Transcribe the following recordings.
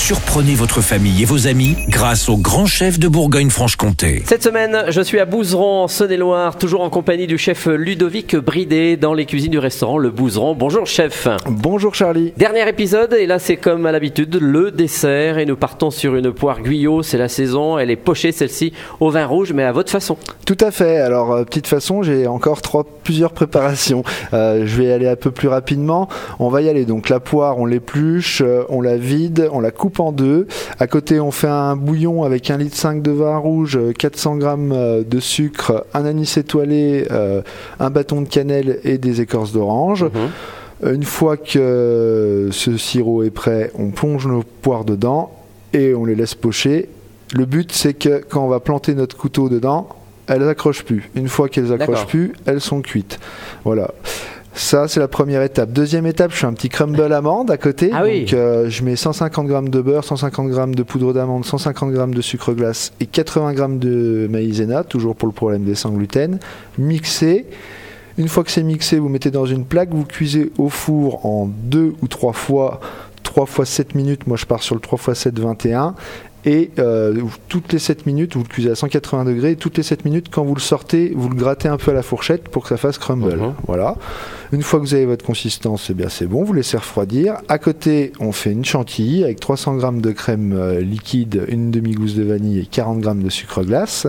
Surprenez votre famille et vos amis grâce au grand chef de Bourgogne-Franche-Comté. Cette semaine, je suis à Bouzeron, en Saône-et-Loire, toujours en compagnie du chef Ludovic Bridé dans les cuisines du restaurant Le Bouzeron. Bonjour chef. Bonjour Charlie. Dernier épisode, et là c'est comme à l'habitude, le dessert. Et nous partons sur une poire guyot, c'est la saison, elle est pochée celle-ci au vin rouge, mais à votre façon. Tout à fait. Alors, euh, petite façon, j'ai encore trois, plusieurs préparations. Euh, je vais aller un peu plus rapidement. On va y aller. Donc, la poire, on l'épluche, euh, on la vide, on la coupe en deux. À côté, on fait un bouillon avec un litre 5 de vin rouge, euh, 400 grammes euh, de sucre, un anis étoilé, euh, un bâton de cannelle et des écorces d'orange. Une fois que ce sirop est prêt, on plonge nos poires dedans et on les laisse pocher. Le but, c'est que quand on va planter notre couteau dedans, elles accrochent plus. Une fois qu'elles accrochent plus, elles sont cuites. Voilà. Ça, c'est la première étape. Deuxième étape, je fais un petit crumble amande à côté. Ah oui. Donc, euh, je mets 150 g de beurre, 150 g de poudre d'amande, 150 g de sucre glace et 80 g de maïzena, toujours pour le problème des sans gluten. Mixé. Une fois que c'est mixé, vous mettez dans une plaque, vous cuisez au four en deux ou trois fois, 3 fois 7 minutes. Moi, je pars sur le 3 x 7, 21. Et euh, toutes les 7 minutes, vous le cuisez à 180 degrés. Et toutes les 7 minutes, quand vous le sortez, vous le grattez un peu à la fourchette pour que ça fasse crumble. Mhm. Voilà. Une fois que vous avez votre consistance, eh bien c'est bon. Vous laissez refroidir. À côté, on fait une chantilly avec 300 g de crème euh, liquide, une demi-gousse de vanille et 40 g de sucre glace.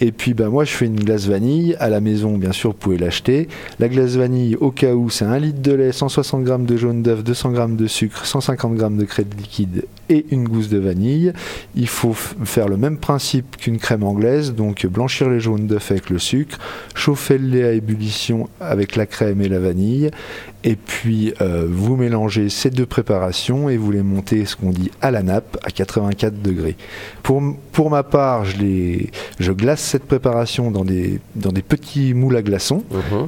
Et puis, ben, moi, je fais une glace vanille. À la maison, bien sûr, vous pouvez l'acheter. La glace vanille, au cas où, c'est 1 litre de lait, 160 g de jaune d'œuf, 200 g de sucre, 150 g de crème liquide et une gousse de vanille. Il faut faire le même principe qu'une crème anglaise, donc blanchir les jaunes d'œuf avec le sucre, chauffer le à ébullition avec la crème et la vanille, et puis euh, vous mélangez ces deux préparations et vous les montez, ce qu'on dit, à la nappe à 84 degrés. Pour, pour ma part, je, les, je glace cette préparation dans des, dans des petits moules à glaçons,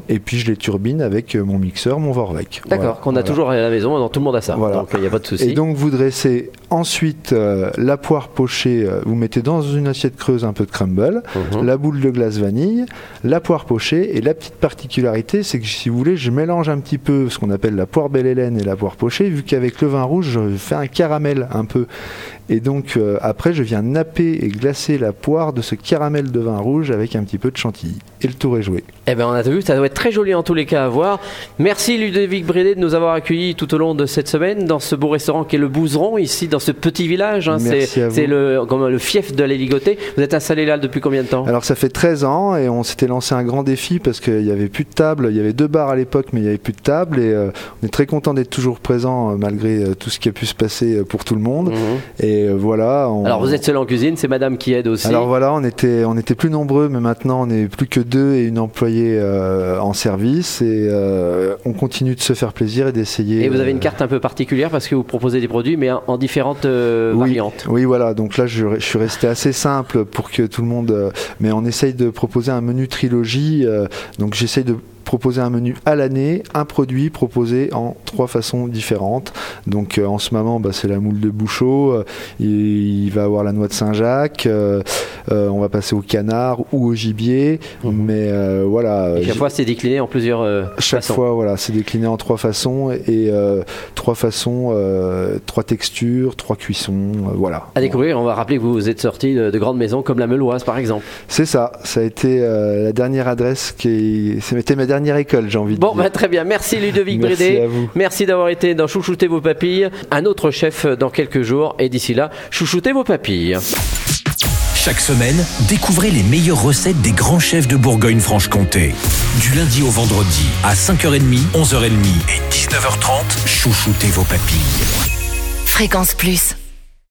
et puis je les turbine avec euh, mon mixeur, mon Vorvec. D'accord, Voilà. qu'on a Voilà. toujours à la maison, donc tout le monde a ça. Voilà. Donc il n'y a pas de souci. Et donc vous dressez ensuite euh, la poire pochée, euh, vous mettez dans une assiette creuse un peu de crumble, Mhm. la boule de glace vanille, la poire pochée, et la petite particularité c'est que si vous voulez je mélange un petit peu ce qu'on appelle la poire belle Hélène et la poire pochée, vu qu'avec le vin rouge je fais un caramel un peu. Et donc euh, après je viens napper et glacer la poire de ce caramel de vin rouge avec un petit peu de chantilly. Et le tour est joué. Eh bien, on a vu, ça doit être très joli en tous les cas à voir. Merci Ludovic Brédé de nous avoir accueillis tout au long de cette semaine dans ce beau restaurant qui est le Bouzeron, ici dans ce petit village. hein. C'est le, comme le fief de la Ligoté. Vous êtes installé là depuis combien de temps? Alors ça fait 13 ans et on s'était lancé un grand défi parce qu'il n'y avait plus de table. Il y avait deux bars à l'époque mais il n'y avait plus de table et euh, on est très content d'être toujours présent euh, malgré euh, tout ce qui a pu se passer pour tout le monde. Mhm. Et voilà. on- Alors vous êtes seul en cuisine, c'est madame qui aide aussi. Alors voilà, on était, on était plus nombreux, mais maintenant on est plus que deux et une employée en service et on continue de se faire plaisir et d'essayer. Et vous avez une carte un peu particulière parce que vous proposez des produits mais en, en différentes oui, variantes. Oui, voilà. Donc là, je, je suis resté assez simple pour que tout le monde. mais on essaye de proposer un menu trilogie. donc j'essaye de proposer un menu à l'année, un produit proposé en trois façons différentes. Donc euh, en ce moment, bah, c'est la moule de Bouchot. euh, il, il va avoir la noix de Saint-Jacques. euh, on va passer au canard ou au gibier. Mhm. Mais voilà. Et chaque fois c'est décliné en plusieurs chaque façons. fois, voilà, c'est décliné en trois façons et trois façons, trois textures, trois cuissons, voilà. À découvrir, on va rappeler que vous êtes sorti de, de grandes maisons comme la Meuloise par exemple. C'est ça, ça a été la dernière adresse qui c'était ma dernière école, j'ai envie de Bon, dire. bah, très bien. Merci Ludovic Merci Brédé. à vous. Merci d'avoir été dans Chouchouter vos papilles. Un autre chef dans quelques jours. Et d'ici là, chouchoutez vos papilles. Chaque semaine, découvrez les meilleures recettes des grands chefs de Bourgogne-Franche-Comté. Du lundi au vendredi, à 5h30, 11h30 et 19h30, chouchoutez vos papilles. Fréquence Plus.